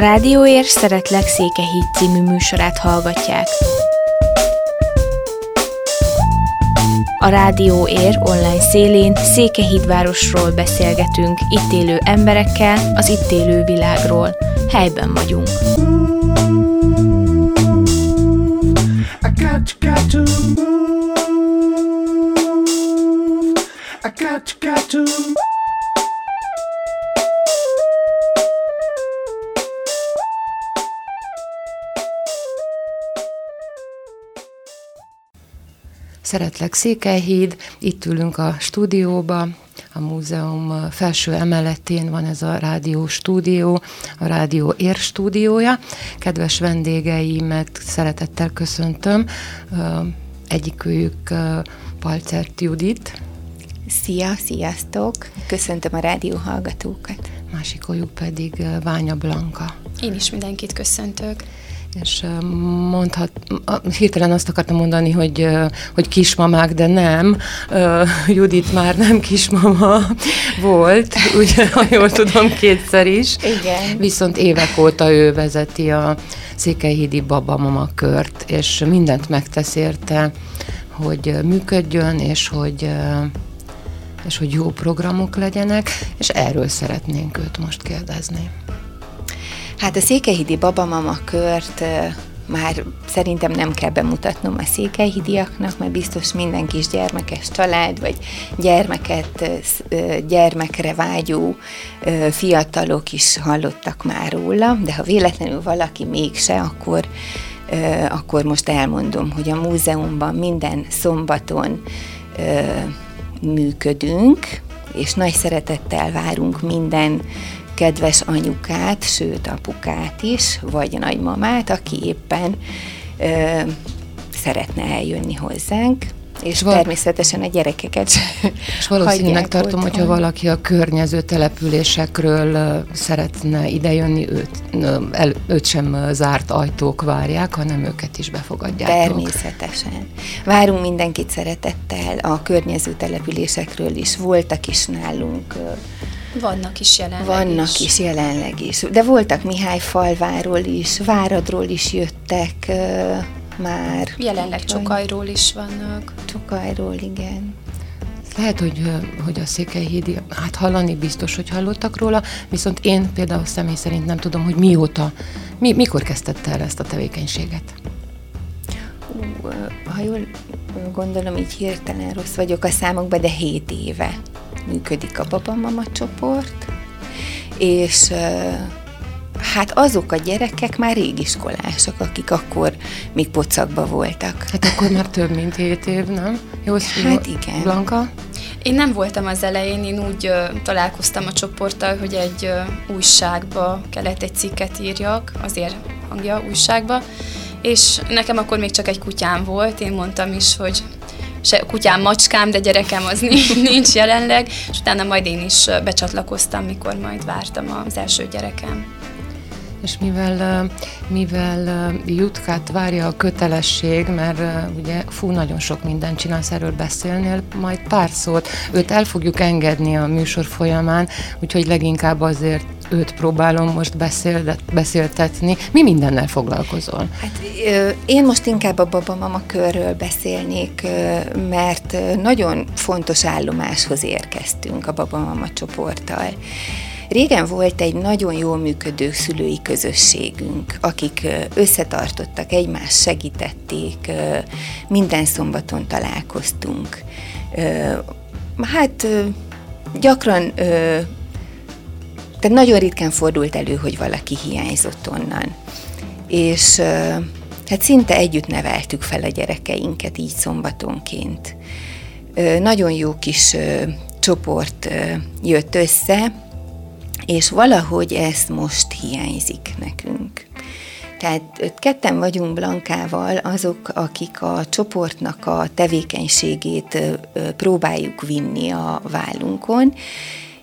Rádióér Szeretlek Székehíd című műsorát hallgatják. A Rádió Ér online szélén Székehídvárosról beszélgetünk, itt élő emberekkel, az itt élő világról. Helyben vagyunk. Szeretlek Székelyhíd, itt ülünk a stúdióba, a múzeum felső emeletén van ez a rádió stúdió, a rádió ér stúdiója. Kedves vendégeimet szeretettel köszöntöm. Egyikőjük Palcert Judit. Szia, sziasztok! Köszöntöm a rádió hallgatókat. Másikoljuk pedig Ványa Blanka. Én is mindenkit köszöntök és mondhat, hirtelen azt akartam mondani, hogy, hogy kismamák, de nem. Judit már nem kismama volt, ugye, ha jól tudom, kétszer is. Igen. Viszont évek óta ő vezeti a Székelyhídi Babamama kört, és mindent megtesz érte, hogy működjön, és hogy és hogy jó programok legyenek, és erről szeretnénk őt most kérdezni. Hát a Székelyhidi Babamama kört már szerintem nem kell bemutatnom a székelyhidiaknak, mert biztos minden kis gyermekes család, vagy gyermeket, gyermekre vágyó fiatalok is hallottak már róla, de ha véletlenül valaki mégse, akkor, akkor most elmondom, hogy a múzeumban minden szombaton működünk, és nagy szeretettel várunk minden kedves anyukát, sőt apukát is, vagy nagymamát, aki éppen ö, szeretne eljönni hozzánk, és Val- természetesen a gyerekeket És valószínűleg tartom, hogyha valaki a környező településekről szeretne idejönni, őt, el, őt sem zárt ajtók várják, hanem őket is befogadják. Természetesen. Várunk mindenkit szeretettel, a környező településekről is voltak is nálunk vannak is jelenleg Vannak is. is jelenleg is. De voltak Mihály falváról is, Váradról is jöttek uh, már. Jelenleg Csokajról is vannak. Csokajról, igen. Lehet, hogy, hogy a Székelyhídi, hát hallani biztos, hogy hallottak róla, viszont én például személy szerint nem tudom, hogy mióta, mi, mikor kezdtette el ezt a tevékenységet? Ha jól gondolom, így hirtelen rossz vagyok a számokba, de 7 éve működik a babamama csoport, és hát azok a gyerekek már régiskolások, akik akkor még pocakba voltak. Hát akkor már több mint 7 év, nem? Jó, hát igen. Blanka? Én nem voltam az elején, én úgy uh, találkoztam a csoporttal, hogy egy uh, újságba kellett egy cikket írjak, azért hangja újságba, és nekem akkor még csak egy kutyám volt, én mondtam is, hogy se kutyám, macskám, de gyerekem az nincs jelenleg, és utána majd én is becsatlakoztam, mikor majd vártam az első gyerekem. És mivel, mivel Jutkát várja a kötelesség, mert ugye fú, nagyon sok mindent csinálsz, erről beszélnél, majd pár szót, őt el fogjuk engedni a műsor folyamán, úgyhogy leginkább azért őt próbálom most beszéldet, beszéltetni. Mi mindennel foglalkozol? Hát, én most inkább a babamama körről beszélnék, mert nagyon fontos állomáshoz érkeztünk a babamama csoporttal. Régen volt egy nagyon jól működő szülői közösségünk, akik összetartottak, egymást segítették, minden szombaton találkoztunk. Hát gyakran, tehát nagyon ritkán fordult elő, hogy valaki hiányzott onnan. És hát szinte együtt neveltük fel a gyerekeinket így szombatonként. Nagyon jó kis csoport jött össze, és valahogy ez most hiányzik nekünk. Tehát ketten vagyunk Blankával azok, akik a csoportnak a tevékenységét próbáljuk vinni a vállunkon,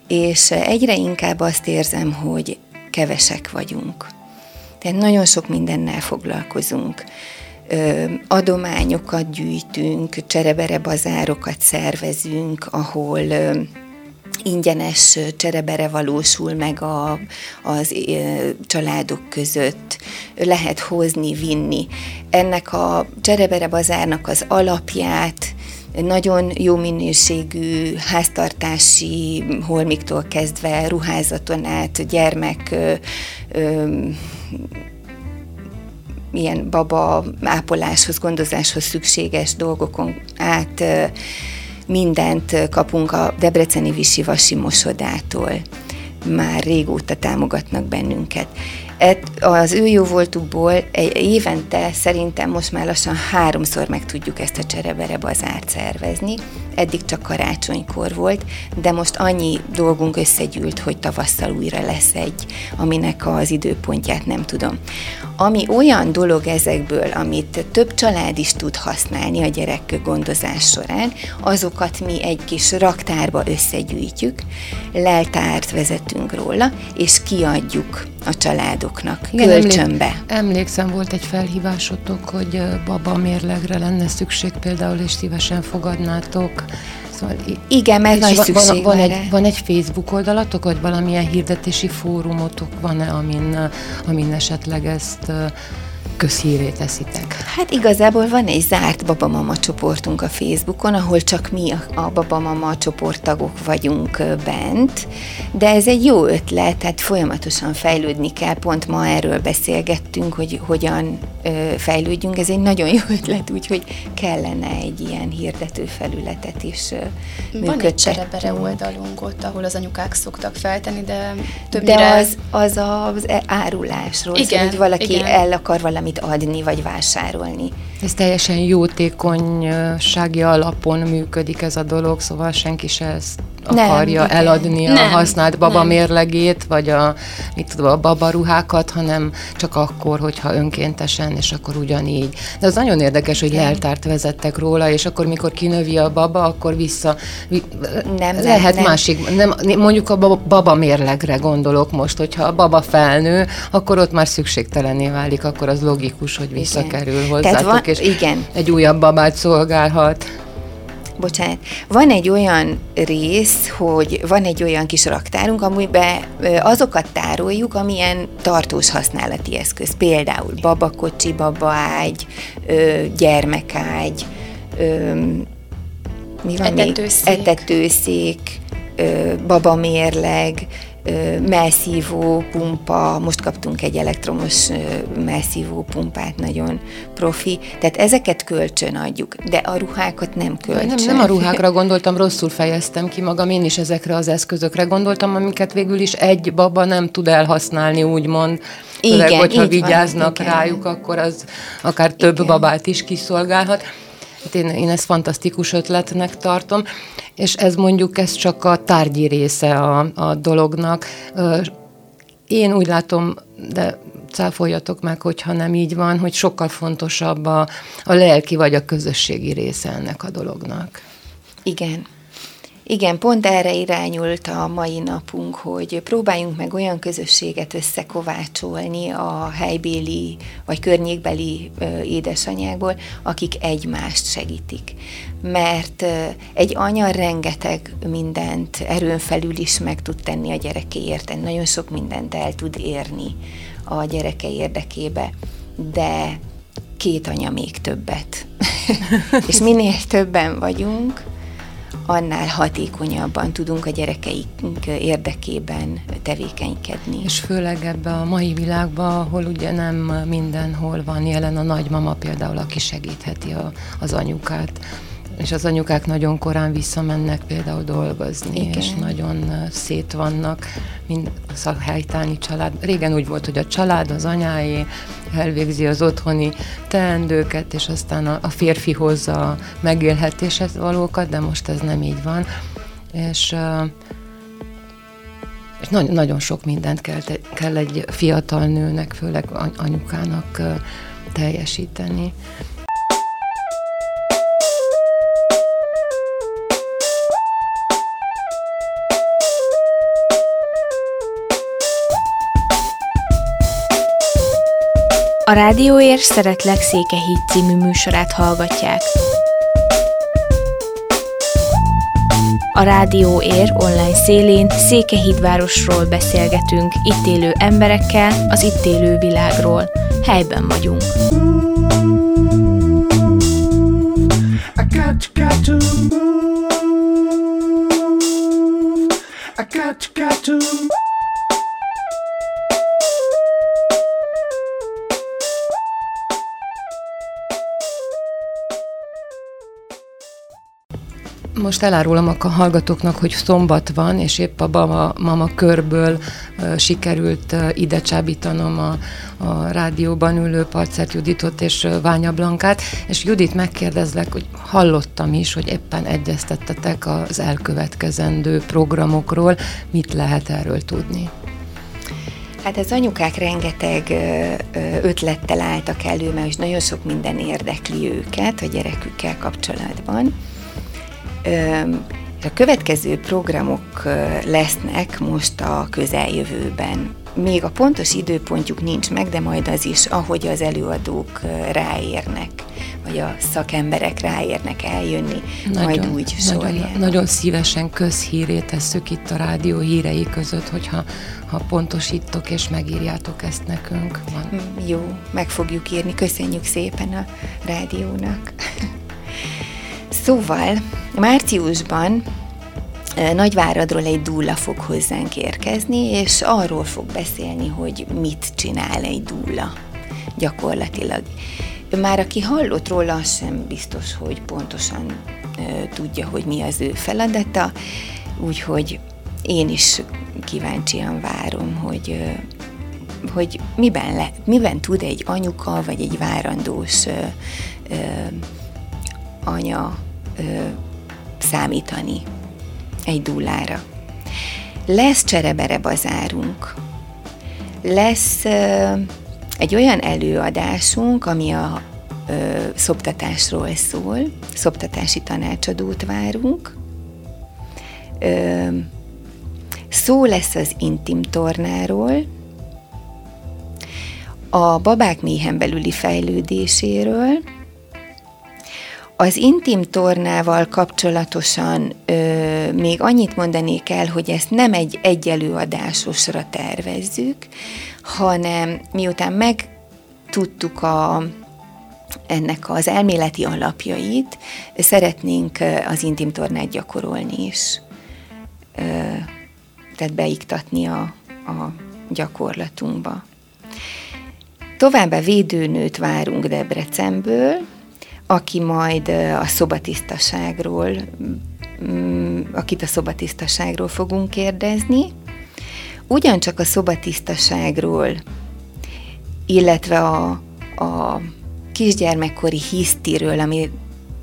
és egyre inkább azt érzem, hogy kevesek vagyunk. Tehát nagyon sok mindennel foglalkozunk. Adományokat gyűjtünk, cserebere bazárokat szervezünk, ahol ingyenes cserebere valósul meg a, az családok között, lehet hozni, vinni. Ennek a cserebere bazárnak az alapját nagyon jó minőségű háztartási holmiktól kezdve ruházaton át, gyermek ö, ö, ilyen baba ápoláshoz, gondozáshoz szükséges dolgokon át mindent kapunk a Debreceni Visi Vasi Mosodától. Már régóta támogatnak bennünket. Az ő jó voltukból egy évente szerintem most már lassan háromszor meg tudjuk ezt a cserebere bazárt szervezni. Eddig csak karácsonykor volt, de most annyi dolgunk összegyűlt, hogy tavasszal újra lesz egy, aminek az időpontját nem tudom. Ami olyan dolog ezekből, amit több család is tud használni a gyerek gondozás során, azokat mi egy kis raktárba összegyűjtjük, leltárt vezetünk róla, és kiadjuk a családoknak, Igen, kölcsönbe. Emlék, emlékszem, volt egy felhívásotok, hogy baba mérlegre lenne szükség például, és szívesen fogadnátok. Szóval, Igen, mert nagy van, szükség van, van, egy, van egy Facebook oldalatok, vagy valamilyen hirdetési fórumotok van-e, amin, amin esetleg ezt közhíré teszitek? Hát igazából van egy zárt babamama csoportunk a Facebookon, ahol csak mi a, babamama csoporttagok vagyunk bent, de ez egy jó ötlet, tehát folyamatosan fejlődni kell, pont ma erről beszélgettünk, hogy hogyan fejlődjünk, ez egy nagyon jó ötlet, úgyhogy kellene egy ilyen hirdető felületet is ö, Van egy cserebere oldalunk ott, ahol az anyukák szoktak feltenni, de többnyire... De az, az az árulásról, igen, szóval, hogy valaki igen. el akar valami valamit adni vagy vásárolni. Ez teljesen jótékonysági alapon működik ez a dolog, szóval senki se ezt akarja nem, eladni nem, a használt baba nem. mérlegét, vagy a, mit tudom, a babaruhákat, hanem csak akkor, hogyha önkéntesen, és akkor ugyanígy. De az nagyon érdekes, hogy leltárt vezettek róla, és akkor, mikor kinövi a baba, akkor vissza, nem, lehet nem, másik, nem, mondjuk a baba mérlegre gondolok most, hogyha a baba felnő, akkor ott már szükségtelené válik, akkor az logikus, hogy visszakerül hozzátok, van, és igen. egy újabb babát szolgálhat bocsánat, van egy olyan rész, hogy van egy olyan kis raktárunk, amiben azokat tároljuk, amilyen tartós használati eszköz. Például babakocsi, babaágy, gyermekágy, mi van etetőszék, még? etetőszék babamérleg, melszívó pumpa, most kaptunk egy elektromos melszívó pumpát, nagyon profi, tehát ezeket kölcsön adjuk, de a ruhákat nem kölcsön. Nem, nem a ruhákra gondoltam, rosszul fejeztem ki magam, én is ezekre az eszközökre gondoltam, amiket végül is egy baba nem tud elhasználni, úgymond. Igen, Főleg, hogyha vigyáznak van, rájuk, igen. akkor az akár több igen. babát is kiszolgálhat. Hát én, én ezt fantasztikus ötletnek tartom, és ez mondjuk ez csak a tárgyi része a, a dolognak. Én úgy látom, de cáfoljatok meg, hogyha nem így van, hogy sokkal fontosabb a, a lelki vagy a közösségi része ennek a dolognak. Igen. Igen, pont erre irányult a mai napunk, hogy próbáljunk meg olyan közösséget összekovácsolni a helybéli vagy környékbeli édesanyákból, akik egymást segítik. Mert egy anya rengeteg mindent erőn felül is meg tud tenni a gyerekéért, nagyon sok mindent el tud érni a gyereke érdekébe, de két anya még többet. És minél többen vagyunk, annál hatékonyabban tudunk a gyerekeink érdekében tevékenykedni. És főleg ebbe a mai világban, ahol ugye nem mindenhol van jelen a nagymama például, aki segítheti a, az anyukát és az anyukák nagyon korán visszamennek például dolgozni, Igen. és nagyon szét vannak, mind a helytállni család. Régen úgy volt, hogy a család, az anyáé elvégzi az otthoni teendőket, és aztán a, a férfi hozza a megélhetéshez valókat, de most ez nem így van. És és nagyon, nagyon sok mindent kell, kell egy fiatal nőnek, főleg anyukának teljesíteni. A Rádióér Szeretlek Székehíd című műsorát hallgatják. A Rádió Ér online szélén Székehídvárosról beszélgetünk, itt élő emberekkel, az itt élő világról. Helyben vagyunk. Most elárulom a hallgatóknak, hogy szombat van, és épp a Mama, mama körből uh, sikerült uh, ide csábítanom a, a rádióban ülő Parcert Juditot és uh, Ványa Blankát, és Judit megkérdezlek, hogy hallottam is, hogy éppen egyeztettetek az elkövetkezendő programokról, mit lehet erről tudni? Hát az anyukák rengeteg ötlettel álltak elő, mert nagyon sok minden érdekli őket a gyerekükkel kapcsolatban. A következő programok lesznek most a közeljövőben. Még a pontos időpontjuk nincs meg, de majd az is, ahogy az előadók ráérnek, vagy a szakemberek ráérnek eljönni, nagyon, majd úgy nagyon, nagyon szívesen közhírét tesszük itt a rádió hírei között, hogyha ha pontosítok és megírjátok ezt nekünk. Van. Jó, meg fogjuk írni. Köszönjük szépen a rádiónak. Szóval márciusban Nagyváradról egy dúla fog hozzánk érkezni, és arról fog beszélni, hogy mit csinál egy dúla gyakorlatilag. Már aki hallott róla, az sem biztos, hogy pontosan tudja, hogy mi az ő feladata, úgyhogy én is kíváncsian várom, hogy, hogy miben, le, miben tud egy anyuka vagy egy várandós uh, anya számítani egy dullára. Lesz cserebere bazárunk, lesz ö, egy olyan előadásunk, ami a ö, szoptatásról szól, szoptatási tanácsadót várunk. Ö, szó lesz az intim tornáról, a babák méhen belüli fejlődéséről, az intim tornával kapcsolatosan ö, még annyit mondanék el, hogy ezt nem egy egyelőadásosra tervezzük, hanem miután megtudtuk a, ennek az elméleti alapjait, szeretnénk az intim tornát gyakorolni is. Ö, tehát beiktatni a, a gyakorlatunkba. Továbbá védőnőt várunk Debrecenből, aki majd a szobatisztaságról, mm, akit a szobatisztaságról fogunk kérdezni, ugyancsak a szobatisztaságról, illetve a, a kisgyermekkori hisztiről, ami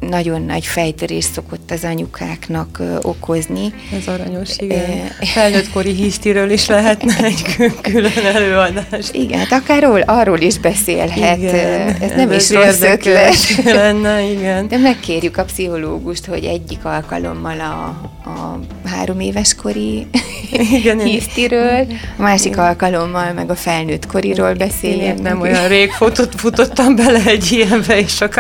nagyon nagy fejtörés szokott az anyukáknak okozni. Ez aranyos, igen. Felnőttkori hisztiről is lehetne egy külön előadás. Igen, hát akár arról is beszélhet. Igen, ez nem ez is rossz ötlet. lenne, igen. De megkérjük a pszichológust, hogy egyik alkalommal a, a három éves kori igen, hisztiről, a másik igen. alkalommal meg a felnőtt koriról beszéljen. Nem olyan rég futott, futottam bele egy ilyenbe, és sok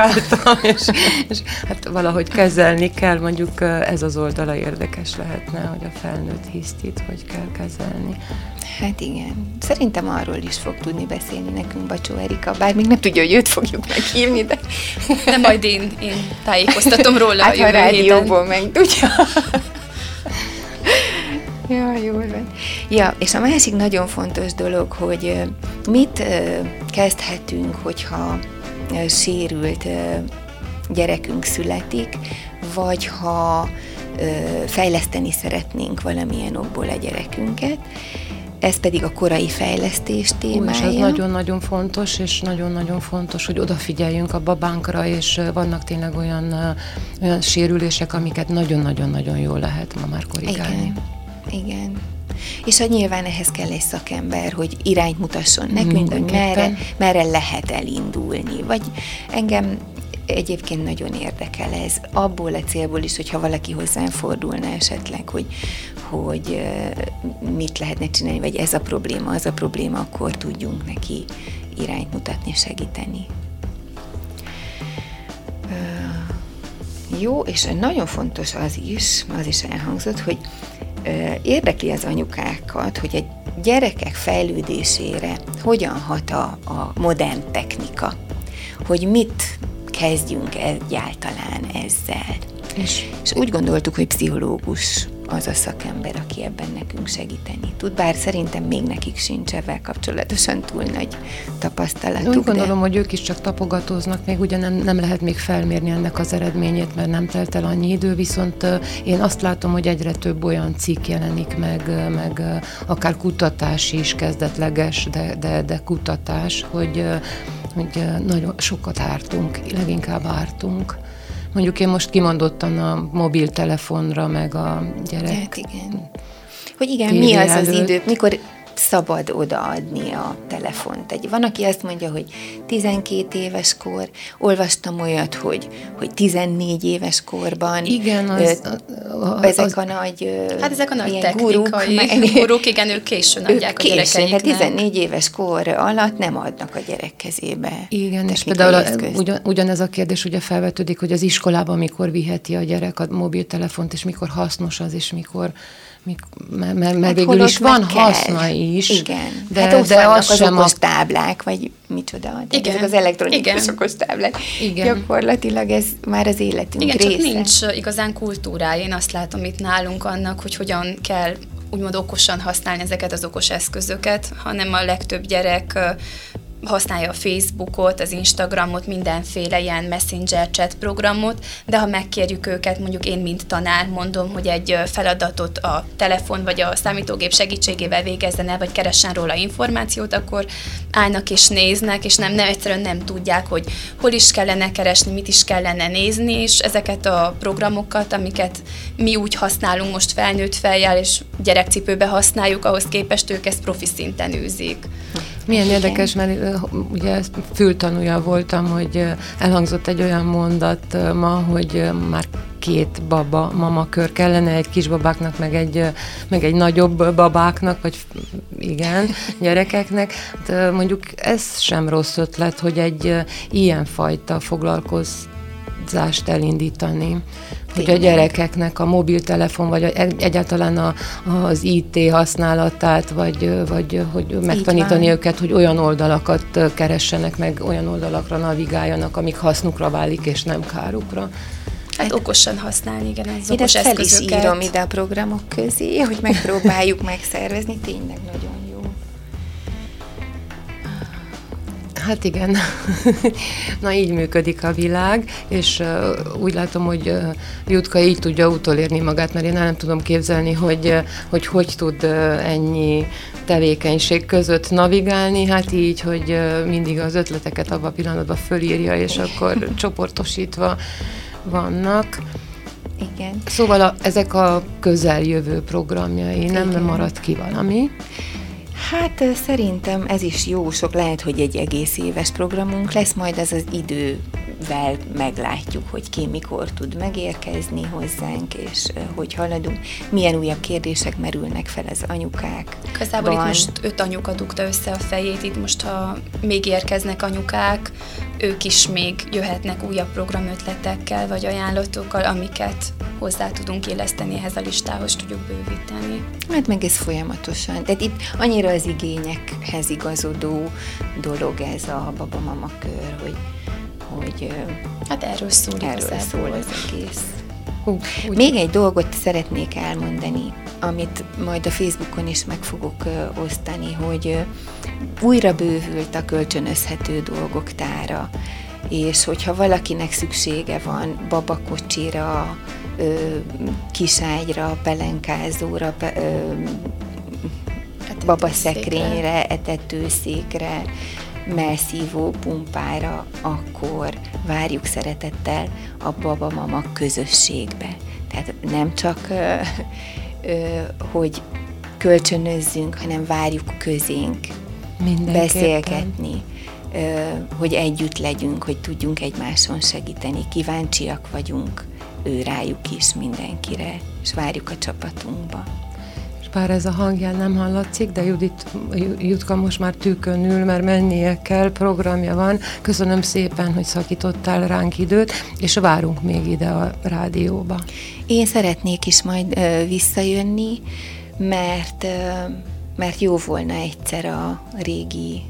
és, és hát valahogy kezelni kell, mondjuk ez az oldala érdekes lehetne, hogy a felnőtt hisztit hogy kell kezelni. Hát igen. Szerintem arról is fog tudni beszélni nekünk Bacsó Erika, bár még nem tudja, hogy őt fogjuk meghívni, de... De majd én, én tájékoztatom róla hát, a, a rádióból meg tudja. Ja, jó van. Ja, és a másik nagyon fontos dolog, hogy mit kezdhetünk, hogyha sérült gyerekünk születik, vagy ha fejleszteni szeretnénk valamilyen okból a gyerekünket, ez pedig a korai fejlesztés témája. és ez nagyon-nagyon fontos, és nagyon-nagyon fontos, hogy odafigyeljünk a babánkra, és vannak tényleg olyan, olyan sérülések, amiket nagyon-nagyon-nagyon jól lehet ma már korrigálni. Igen, igen. És hogy nyilván ehhez kell egy szakember, hogy irányt mutasson nekünk, hogy merre, merre lehet elindulni. Vagy engem egyébként nagyon érdekel ez. Abból a célból is, hogyha valaki hozzám fordulna esetleg, hogy, hogy mit lehetne csinálni, vagy ez a probléma, az a probléma, akkor tudjunk neki irányt mutatni, segíteni. Jó, és nagyon fontos az is, az is elhangzott, hogy érdekli az anyukákat, hogy egy gyerekek fejlődésére hogyan hat a, a modern technika, hogy mit kezdjünk egyáltalán ezzel. És, és úgy gondoltuk, hogy pszichológus az a szakember, aki ebben nekünk segíteni tud, bár szerintem még nekik sincs ebben kapcsolatosan túl nagy tapasztalatuk. Úgy gondolom, de... hogy ők is csak tapogatóznak, még ugye nem, nem lehet még felmérni ennek az eredményét, mert nem telt el annyi idő, viszont én azt látom, hogy egyre több olyan cikk jelenik meg, meg akár kutatás is kezdetleges, de, de, de kutatás, hogy, hogy nagyon sokat ártunk, leginkább ártunk. Mondjuk én most kimondottan a mobiltelefonra, meg a gyerek... Hát igen. Hogy igen, mi az előtt. az idő, mikor szabad odaadni a telefont. Egy, van, aki azt mondja, hogy 12 éves kor, olvastam olyat, hogy, hogy 14 éves korban. Igen, az, az, ezek az, a nagy Hát ezek a nagy technikai guruk, guruk, igen, ők későn adják ők a gyerekeiknek. 14 éves kor alatt nem adnak a gyerek kezébe. Igen, és például a, ugyan, ugyanez a kérdés ugye felvetődik, hogy az iskolában mikor viheti a gyerek a mobiltelefont, és mikor hasznos az, és mikor mert, mert, mert hát végül is van kell. haszna is. Igen. De, hát de az, az sem okos a... táblák, vagy micsoda. Tehát Igen. Ezek az elektronikus Igen. okos táblák. Igen. Gyakorlatilag ez már az életünk Igen, része. csak nincs igazán kultúrája. Én azt látom itt nálunk annak, hogy hogyan kell úgymond okosan használni ezeket az okos eszközöket, hanem a legtöbb gyerek használja a Facebookot, az Instagramot, mindenféle ilyen messenger chat programot, de ha megkérjük őket, mondjuk én, mint tanár mondom, hogy egy feladatot a telefon vagy a számítógép segítségével végezzen el, vagy keressen róla információt, akkor állnak és néznek, és nem, nem egyszerűen nem tudják, hogy hol is kellene keresni, mit is kellene nézni, és ezeket a programokat, amiket mi úgy használunk most felnőtt fejjel, és gyerekcipőbe használjuk, ahhoz képest ők ezt profi szinten űzik. Milyen érdekes, mert ugye fültanúja voltam, hogy elhangzott egy olyan mondat ma, hogy már két baba, mama kör kellene egy kisbabáknak, meg egy, meg egy nagyobb babáknak, vagy igen, gyerekeknek. Hát mondjuk ez sem rossz ötlet, hogy egy ilyenfajta foglalkozást elindítani hogy a gyerekeknek a mobiltelefon, vagy egyáltalán a, az IT használatát, vagy, vagy hogy megtanítani őket, hogy olyan oldalakat keressenek meg, olyan oldalakra navigáljanak, amik hasznukra válik, és nem kárukra. Hát okosan használni, igen, az okos fel eszközöket. is írom ide a programok közé, hogy megpróbáljuk megszervezni, tényleg nagyon Hát igen, na így működik a világ, és uh, úgy látom, hogy uh, Jutka így tudja utolérni magát, mert én nem tudom képzelni, hogy uh, hogy, hogy tud uh, ennyi tevékenység között navigálni, hát így, hogy uh, mindig az ötleteket abban a pillanatban fölírja, és akkor csoportosítva vannak. Igen. Szóval a, ezek a közeljövő programjai, nem Igen. maradt ki valami? Hát szerintem ez is jó, sok lehet, hogy egy egész éves programunk lesz, majd ez az idővel meglátjuk, hogy ki mikor tud megérkezni hozzánk, és hogy haladunk, milyen újabb kérdések merülnek fel az anyukák. Igazából itt most öt anyuka dugta össze a fejét, itt most ha még érkeznek anyukák, ők is még jöhetnek újabb programötletekkel vagy ajánlatokkal, amiket hozzá tudunk illeszteni ehhez a listához, tudjuk bővíteni. Hát meg ez folyamatosan. Tehát itt annyira az igényekhez igazodó dolog ez a babamama kör, hogy, hogy hát erről szól erről szól az egész. Hú, Még egy dolgot szeretnék elmondani, amit majd a Facebookon is meg fogok ö, osztani, hogy ö, újra bővült a kölcsönözhető dolgok tára, és hogyha valakinek szüksége van babakocsira, ö, kiságyra, pelenkázóra, pe, ö, babaszekrényre, etetőszékre, melszívó pumpára, akkor várjuk szeretettel a baba-mama közösségbe. Tehát nem csak, ö, ö, hogy kölcsönözzünk, hanem várjuk közénk beszélgetni, ö, hogy együtt legyünk, hogy tudjunk egymáson segíteni. Kíváncsiak vagyunk ő rájuk is mindenkire, és várjuk a csapatunkba bár ez a hangján nem hallatszik, de Judit, Jutka most már tűkön ül, mert mennie kell, programja van. Köszönöm szépen, hogy szakítottál ránk időt, és várunk még ide a rádióba. Én szeretnék is majd ö, visszajönni, mert, ö, mert jó volna egyszer a régi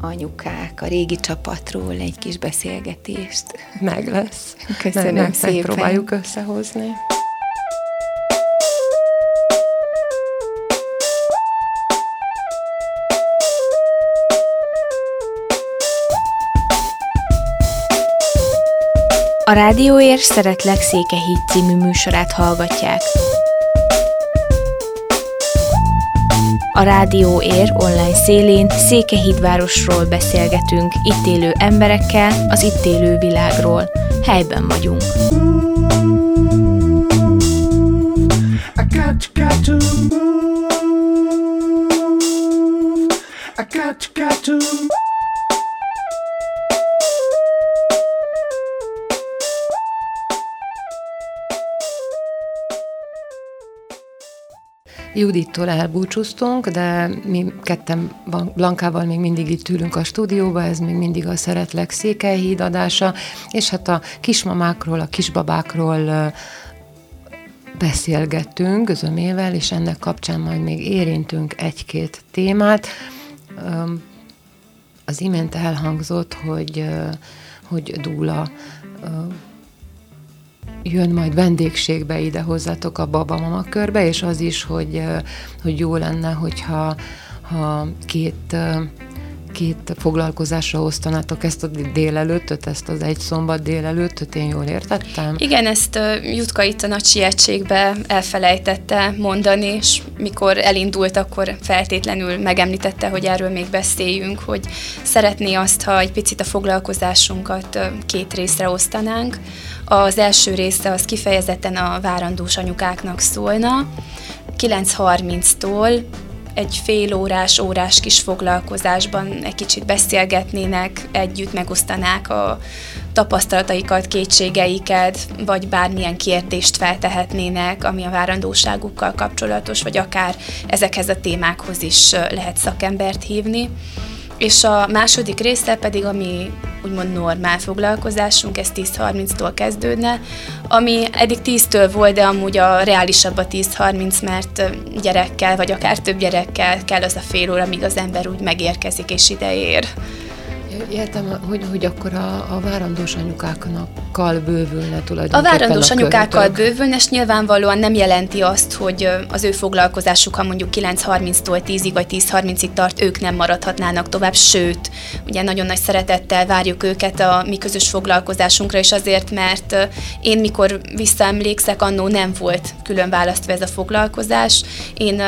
anyukák, a régi csapatról egy kis beszélgetést. Meg lesz. Köszönöm meg, szépen. Megpróbáljuk összehozni. Rádióér Szeretlek Székehíd című műsorát hallgatják. A Rádióér online szélén Székehídvárosról beszélgetünk itt élő emberekkel, az itt élő világról. Helyben vagyunk. I got, to Judittól elbúcsúztunk, de mi ketten Blankával még mindig itt ülünk a stúdióba, ez még mindig a Szeretlek Székelyhíd adása, és hát a kismamákról, a kisbabákról beszélgettünk zömével, és ennek kapcsán majd még érintünk egy-két témát. Az imént elhangzott, hogy, hogy Dúla jön majd vendégségbe ide hozzátok a babamama körbe, és az is, hogy, hogy jó lenne, hogyha ha két két foglalkozásra osztanátok ezt a délelőttöt, ezt az egy szombat délelőttöt, én jól értettem? Igen, ezt Jutka itt a nagy sietségbe elfelejtette mondani, és mikor elindult, akkor feltétlenül megemlítette, hogy erről még beszéljünk, hogy szeretné azt, ha egy picit a foglalkozásunkat két részre osztanánk. Az első része az kifejezetten a várandós anyukáknak szólna, 9.30-tól egy fél órás, órás kis foglalkozásban egy kicsit beszélgetnének, együtt megosztanák a tapasztalataikat, kétségeiket, vagy bármilyen kérdést feltehetnének, ami a várandóságukkal kapcsolatos, vagy akár ezekhez a témákhoz is lehet szakembert hívni. És a második része pedig, ami úgymond normál foglalkozásunk, ez 10-30-tól kezdődne, ami eddig 10-től volt, de amúgy a reálisabb a 10-30, mert gyerekkel, vagy akár több gyerekkel kell az a fél óra, amíg az ember úgy megérkezik és ide ér. Értem, hogy, hogy akkor a, a várandós anyukákkal bővülne tulajdonképpen A várandós a anyukákkal bővülne, és nyilvánvalóan nem jelenti azt, hogy az ő foglalkozásuk, ha mondjuk 9.30-tól 10-ig vagy 10.30-ig tart, ők nem maradhatnának tovább, sőt, ugye nagyon nagy szeretettel várjuk őket a mi közös foglalkozásunkra, és azért, mert én mikor visszaemlékszek, annó nem volt külön választva ez a foglalkozás. Én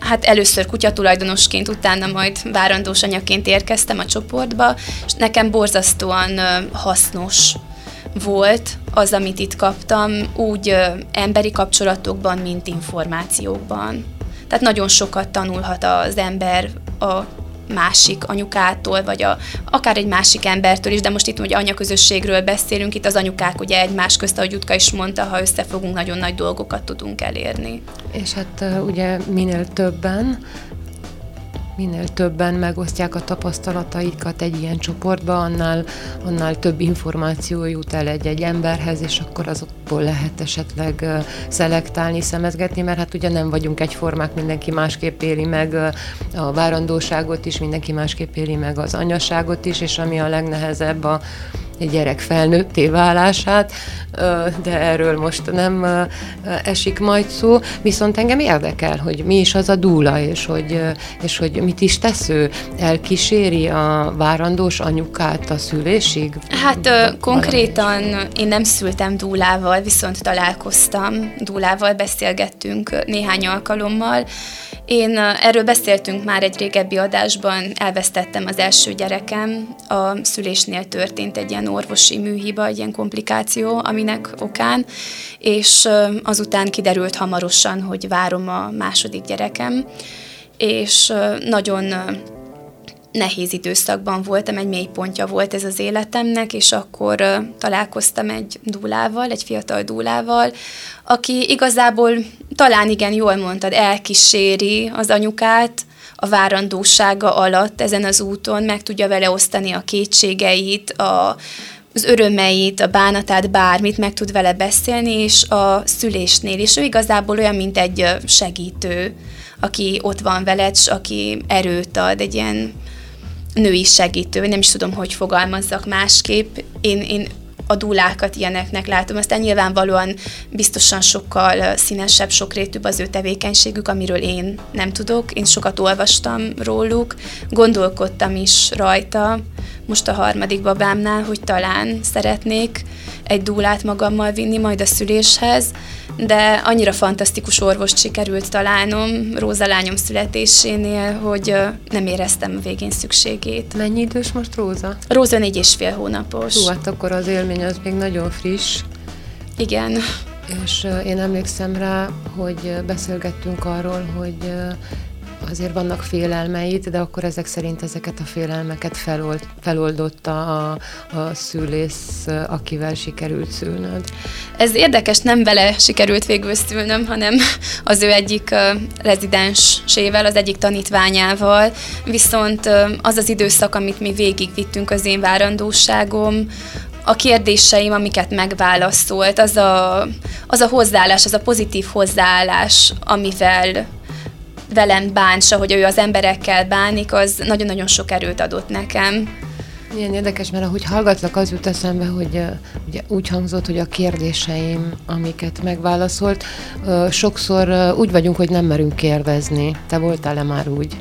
hát először kutyatulajdonosként, utána majd várandós anyaként érkeztem a csoportba, és nekem borzasztóan hasznos volt az, amit itt kaptam, úgy emberi kapcsolatokban, mint információkban. Tehát nagyon sokat tanulhat az ember a másik anyukától, vagy a, akár egy másik embertől is, de most itt ugye anyaközösségről beszélünk, itt az anyukák ugye egymás közt, ahogy Jutka is mondta, ha összefogunk, nagyon nagy dolgokat tudunk elérni. És hát ugye minél többen, minél többen megosztják a tapasztalataikat egy ilyen csoportba, annál, annál több információ jut el egy-egy emberhez, és akkor azokból lehet esetleg szelektálni, szemezgetni, mert hát ugye nem vagyunk egyformák, mindenki másképp éli meg a várandóságot is, mindenki másképp éli meg az anyaságot is, és ami a legnehezebb a gyerek felnőtté válását, de erről most nem esik majd szó, viszont engem érdekel, hogy mi is az a dúla, és hogy, és hogy mit is tesz ő, elkíséri a várandós anyukát a szülésig? Hát ö, konkrétan én nem szültem dúlával, viszont találkoztam dúlával, beszélgettünk néhány alkalommal. Én erről beszéltünk már egy régebbi adásban, elvesztettem az első gyerekem, a szülésnél történt egy ilyen orvosi műhiba, egy ilyen komplikáció, aminek okán, és azután kiderült hamarosan, hogy várom a második gyerekem, és nagyon nehéz időszakban voltam, egy mélypontja volt ez az életemnek, és akkor találkoztam egy dúlával, egy fiatal dúlával, aki igazából talán igen, jól mondtad, elkíséri az anyukát, a várandósága alatt ezen az úton, meg tudja vele osztani a kétségeit, a, az örömeit, a bánatát, bármit meg tud vele beszélni, és a szülésnél is ő igazából olyan, mint egy segítő, aki ott van veled, és aki erőt ad, egy ilyen női segítő, nem is tudom, hogy fogalmazzak másképp. Én, én a dúlákat ilyeneknek látom. Aztán nyilvánvalóan biztosan sokkal színesebb, sokrétűbb az ő tevékenységük, amiről én nem tudok. Én sokat olvastam róluk, gondolkodtam is rajta, most a harmadik babámnál, hogy talán szeretnék egy dúlát magammal vinni majd a szüléshez, de annyira fantasztikus orvost sikerült találnom Róza lányom születésénél, hogy nem éreztem a végén szükségét. Mennyi idős most Róza? Róza négy és fél hónapos. Hú, hát akkor az élmény az még nagyon friss. Igen. És én emlékszem rá, hogy beszélgettünk arról, hogy azért vannak félelmeid, de akkor ezek szerint ezeket a félelmeket felold, feloldotta a, a szülész, akivel sikerült szülnöd. Ez érdekes, nem vele sikerült végül szülnöm, hanem az ő egyik rezidensével, az egyik tanítványával, viszont az az időszak, amit mi végigvittünk az én várandóságom, a kérdéseim, amiket megválaszolt, az a, az a hozzáállás, az a pozitív hozzáállás, amivel velem bántsa, hogy ő az emberekkel bánik, az nagyon-nagyon sok erőt adott nekem. Milyen érdekes, mert ahogy hallgatlak, az jut eszembe, hogy ugye úgy hangzott, hogy a kérdéseim, amiket megválaszolt, sokszor úgy vagyunk, hogy nem merünk kérdezni. Te voltál-e már úgy?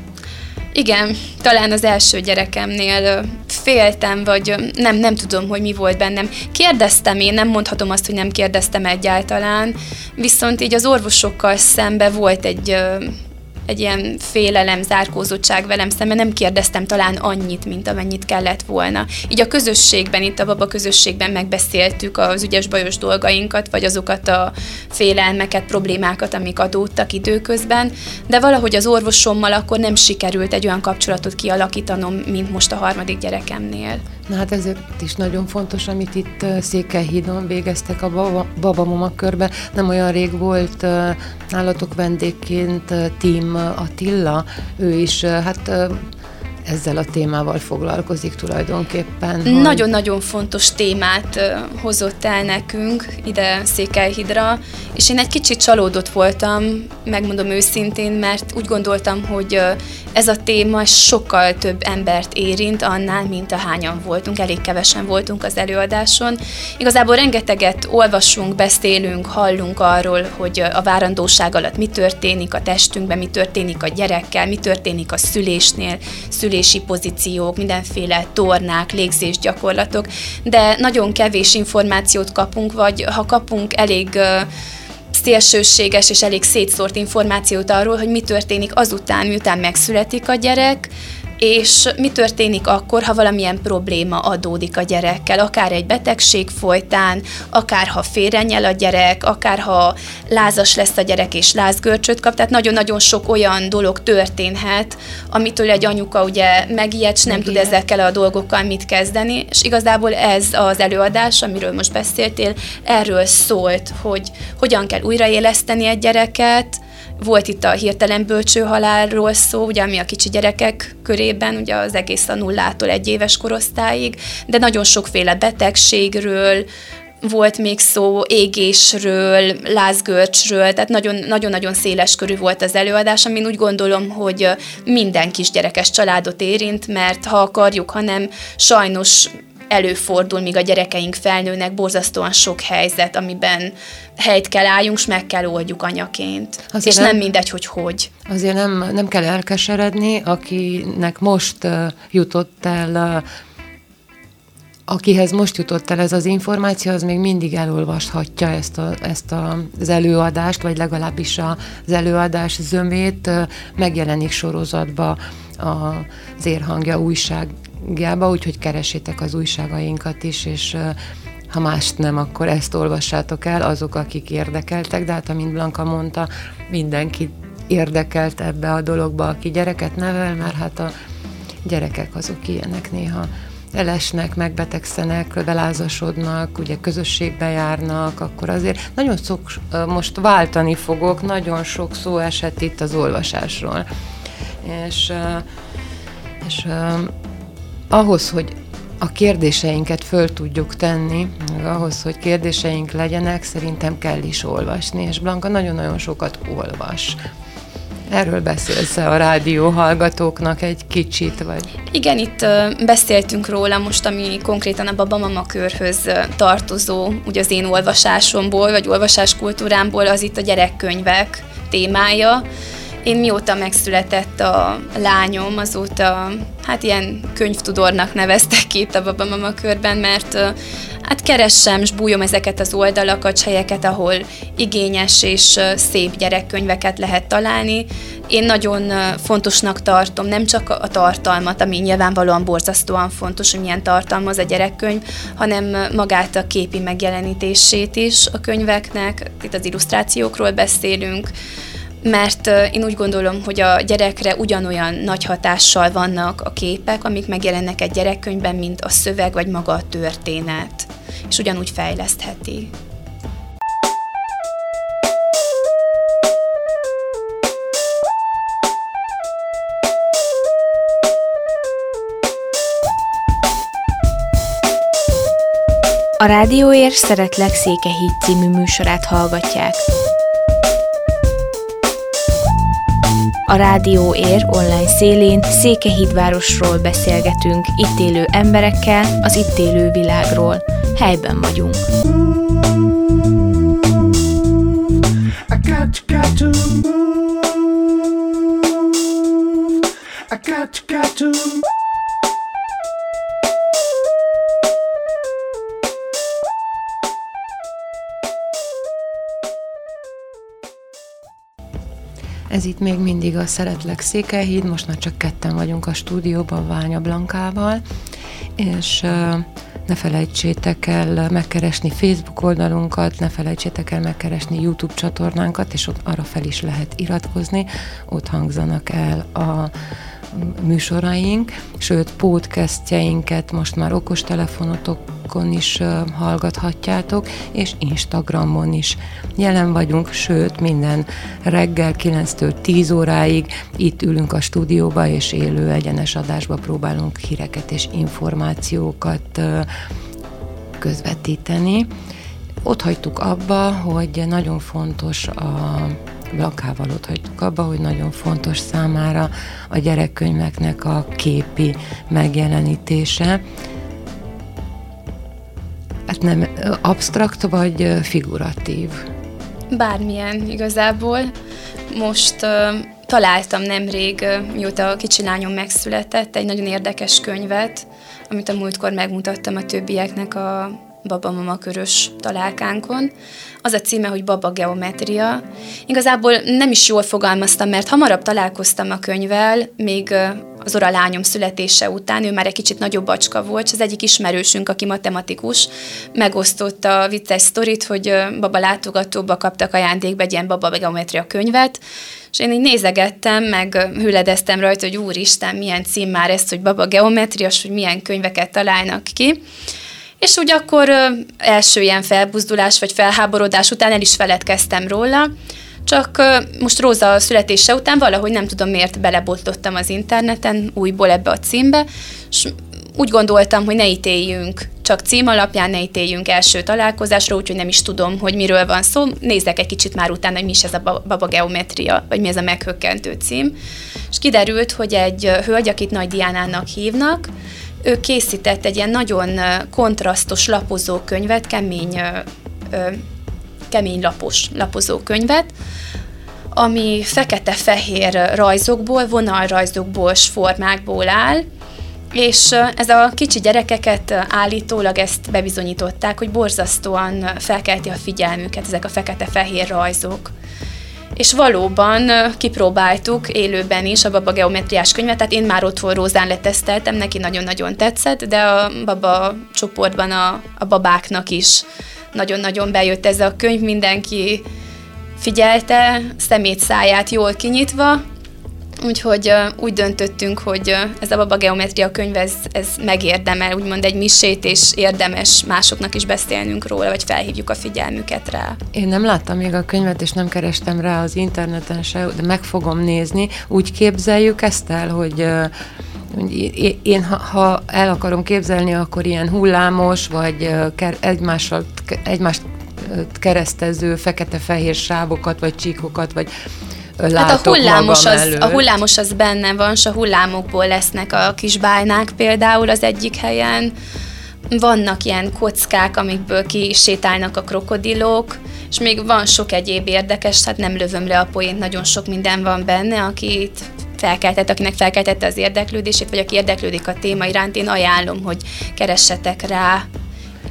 Igen, talán az első gyerekemnél féltem, vagy nem, nem tudom, hogy mi volt bennem. Kérdeztem én, nem mondhatom azt, hogy nem kérdeztem egyáltalán, viszont így az orvosokkal szembe volt egy egy ilyen félelem, zárkózottság velem szemben, nem kérdeztem talán annyit, mint amennyit kellett volna. Így a közösségben, itt a baba közösségben megbeszéltük az ügyes-bajos dolgainkat, vagy azokat a félelmeket, problémákat, amik adódtak időközben, de valahogy az orvosommal akkor nem sikerült egy olyan kapcsolatot kialakítanom, mint most a harmadik gyerekemnél. Na hát ezért is nagyon fontos, amit itt Székelyhídon végeztek a baba, babamama körbe. Nem olyan rég volt nálatok vendégként Tim Attila, ő is hát ezzel a témával foglalkozik tulajdonképpen. Nagyon-nagyon hogy... fontos témát hozott el nekünk ide Székelyhidra, és én egy kicsit csalódott voltam, megmondom őszintén, mert úgy gondoltam, hogy ez a téma sokkal több embert érint annál, mint a hányan voltunk, elég kevesen voltunk az előadáson. Igazából rengeteget olvasunk, beszélünk, hallunk arról, hogy a várandóság alatt mi történik a testünkben, mi történik a gyerekkel, mi történik a szülésnél, szülés légzési pozíciók, mindenféle tornák, légzés gyakorlatok, de nagyon kevés információt kapunk, vagy ha kapunk elég szélsőséges és elég szétszórt információt arról, hogy mi történik azután, miután megszületik a gyerek, és mi történik akkor, ha valamilyen probléma adódik a gyerekkel, akár egy betegség folytán, akár ha félrenyel a gyerek, akár ha lázas lesz a gyerek és lázgörcsöt kap, tehát nagyon-nagyon sok olyan dolog történhet, amitől egy anyuka ugye megijed, nem tud ezekkel a dolgokkal mit kezdeni, és igazából ez az előadás, amiről most beszéltél, erről szólt, hogy hogyan kell újraéleszteni egy gyereket, volt itt a hirtelen bölcső halálról szó, ugye ami a kicsi gyerekek körében, ugye az egész a nullától egy éves korosztályig, de nagyon sokféle betegségről, volt még szó égésről, lázgörcsről, tehát nagyon-nagyon széles körű volt az előadás, amin úgy gondolom, hogy minden kisgyerekes családot érint, mert ha akarjuk, hanem sajnos előfordul, míg a gyerekeink felnőnek, borzasztóan sok helyzet, amiben helyt kell álljunk, és meg kell oldjuk anyaként. Azért és nem, nem mindegy, hogy hogy. Azért nem, nem kell elkeseredni, akinek most uh, jutott el uh, akihez most jutott el ez az információ, az még mindig elolvashatja ezt, a, ezt a, az előadást, vagy legalábbis az előadás zömét megjelenik sorozatba az Érhangja újság Gába, úgyhogy keresétek az újságainkat is, és ha mást nem, akkor ezt olvassátok el, azok, akik érdekeltek, de hát amint Blanka mondta, mindenki érdekelt ebbe a dologba, aki gyereket nevel, mert hát a gyerekek azok ilyenek néha elesnek, megbetegszenek, belázasodnak, ugye közösségbe járnak, akkor azért nagyon sok, most váltani fogok, nagyon sok szó esett itt az olvasásról. És, és ahhoz, hogy a kérdéseinket föl tudjuk tenni, ahhoz, hogy kérdéseink legyenek, szerintem kell is olvasni, és Blanka nagyon-nagyon sokat olvas. Erről beszélsz a rádió hallgatóknak egy kicsit, vagy? Igen, itt beszéltünk róla most, ami konkrétan a babamama körhöz tartozó, ugye az én olvasásomból, vagy olvasáskultúrámból, az itt a gyerekkönyvek témája. Én mióta megszületett a lányom, azóta hát ilyen könyvtudornak neveztek itt a babamama körben, mert hát keressem, és bújom ezeket az oldalakat, helyeket, ahol igényes és szép gyerekkönyveket lehet találni. Én nagyon fontosnak tartom nem csak a tartalmat, ami nyilvánvalóan borzasztóan fontos, hogy milyen tartalmaz a gyerekkönyv, hanem magát a képi megjelenítését is a könyveknek, itt az illusztrációkról beszélünk, mert én úgy gondolom, hogy a gyerekre ugyanolyan nagy hatással vannak a képek, amik megjelennek egy gyerekkönyvben, mint a szöveg vagy maga a történet, és ugyanúgy fejlesztheti. A Rádióér Szeretlek Székehíd című műsorát hallgatják. A Rádió Ér online szélén Székehídvárosról beszélgetünk, itt élő emberekkel, az itt élő világról. Helyben vagyunk. I got, to got to Ez itt még mindig a Szeretlek Székelyhíd, most már csak ketten vagyunk a stúdióban Ványa Blankával, és ne felejtsétek el megkeresni Facebook oldalunkat, ne felejtsétek el megkeresni YouTube csatornánkat, és ott arra fel is lehet iratkozni, ott hangzanak el a műsoraink, sőt podcastjeinket most már okostelefonotokon is hallgathatjátok, és Instagramon is jelen vagyunk, sőt minden reggel 9-től 10 óráig itt ülünk a stúdióba, és élő egyenes adásba próbálunk híreket és információkat közvetíteni. Ott hagytuk abba, hogy nagyon fontos a Blankával ott hagytuk abba, hogy nagyon fontos számára a gyerekkönyveknek a képi megjelenítése. Hát nem absztrakt vagy figuratív? Bármilyen igazából. Most uh, találtam nemrég, uh, mióta a kicsi lányom megszületett, egy nagyon érdekes könyvet, amit a múltkor megmutattam a többieknek a babamama körös találkánkon. Az a címe, hogy Baba Geometria. Igazából nem is jól fogalmaztam, mert hamarabb találkoztam a könyvvel, még az ora lányom születése után, ő már egy kicsit nagyobb bacska volt, és az egyik ismerősünk, aki matematikus, megosztotta a vicces sztorit, hogy baba látogatóba kaptak ajándékba egy ilyen baba geometria könyvet, és én így nézegettem, meg hüledeztem rajta, hogy úristen, milyen cím már ez, hogy baba geometria, hogy milyen könyveket találnak ki. És úgy akkor első ilyen felbuzdulás vagy felháborodás után el is feledkeztem róla, csak most Róza születése után valahogy nem tudom miért belebotlottam az interneten újból ebbe a címbe, és úgy gondoltam, hogy ne ítéljünk csak cím alapján, ne ítéljünk első találkozásra, úgyhogy nem is tudom, hogy miről van szó. Nézzek egy kicsit már utána, hogy mi is ez a baba geometria, vagy mi ez a meghökkentő cím. És kiderült, hogy egy hölgy, akit Nagy Diánának hívnak, ő készített egy ilyen nagyon kontrasztos lapozókönyvet, kemény, kemény lapos lapozókönyvet, ami fekete-fehér rajzokból, vonalrajzokból, formákból áll, és ez a kicsi gyerekeket állítólag ezt bebizonyították, hogy borzasztóan felkelti a figyelmüket ezek a fekete-fehér rajzok és valóban kipróbáltuk élőben is a baba geometriás könyvet, tehát én már otthon Rózán leteszteltem, neki nagyon-nagyon tetszett, de a baba csoportban a, a babáknak is nagyon-nagyon bejött ez a könyv, mindenki figyelte, szemét száját jól kinyitva, Úgyhogy úgy döntöttünk, hogy ez a baba geometria könyv, ez, ez megérdemel, úgymond egy misét, és érdemes másoknak is beszélnünk róla, vagy felhívjuk a figyelmüket rá. Én nem láttam még a könyvet, és nem kerestem rá az interneten se, de meg fogom nézni. Úgy képzeljük ezt el, hogy én, ha, ha el akarom képzelni, akkor ilyen hullámos, vagy egymással, egymást keresztező fekete-fehér sávokat, vagy csíkokat, vagy hát a hullámos, az, a hullámos az benne van, és a hullámokból lesznek a kis bálnák például az egyik helyen. Vannak ilyen kockák, amikből kisétálnak a krokodilok, és még van sok egyéb érdekes, hát nem lövöm le a poént, nagyon sok minden van benne, akit felkeltett, akinek felkeltette az érdeklődését, vagy aki érdeklődik a téma iránt, én ajánlom, hogy keressetek rá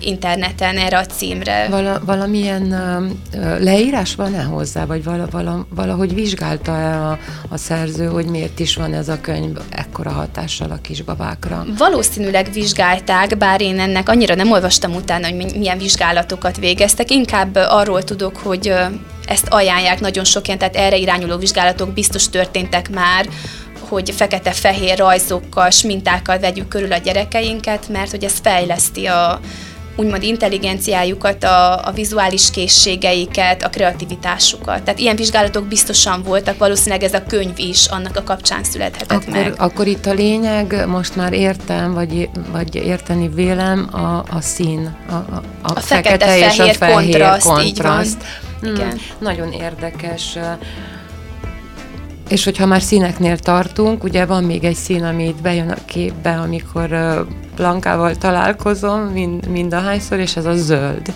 interneten erre a címre. Vala, valamilyen uh, leírás van-e hozzá, vagy vala, vala, valahogy vizsgálta-e a, a szerző, hogy miért is van ez a könyv ekkora hatással a kisbabákra? Valószínűleg vizsgálták, bár én ennek annyira nem olvastam utána, hogy milyen vizsgálatokat végeztek. Inkább arról tudok, hogy ezt ajánlják nagyon sokan, tehát erre irányuló vizsgálatok biztos történtek már, hogy fekete-fehér rajzokkal, smintákkal vegyük körül a gyerekeinket, mert hogy ez fejleszti a, úgymond intelligenciájukat, a, a vizuális készségeiket, a kreativitásukat. Tehát ilyen vizsgálatok biztosan voltak, valószínűleg ez a könyv is annak a kapcsán születhetett akkor, meg. Akkor itt a lényeg, most már értem, vagy, vagy érteni vélem, a, a szín, a, a, a, a fekete, fekete és a fehér kontraszt. kontraszt. Így van. Hmm, Igen. Nagyon érdekes. És hogyha már színeknél tartunk, ugye van még egy szín, ami itt bejön a képbe, amikor Blankával találkozom, mind, mind a hányszor, és ez a zöld.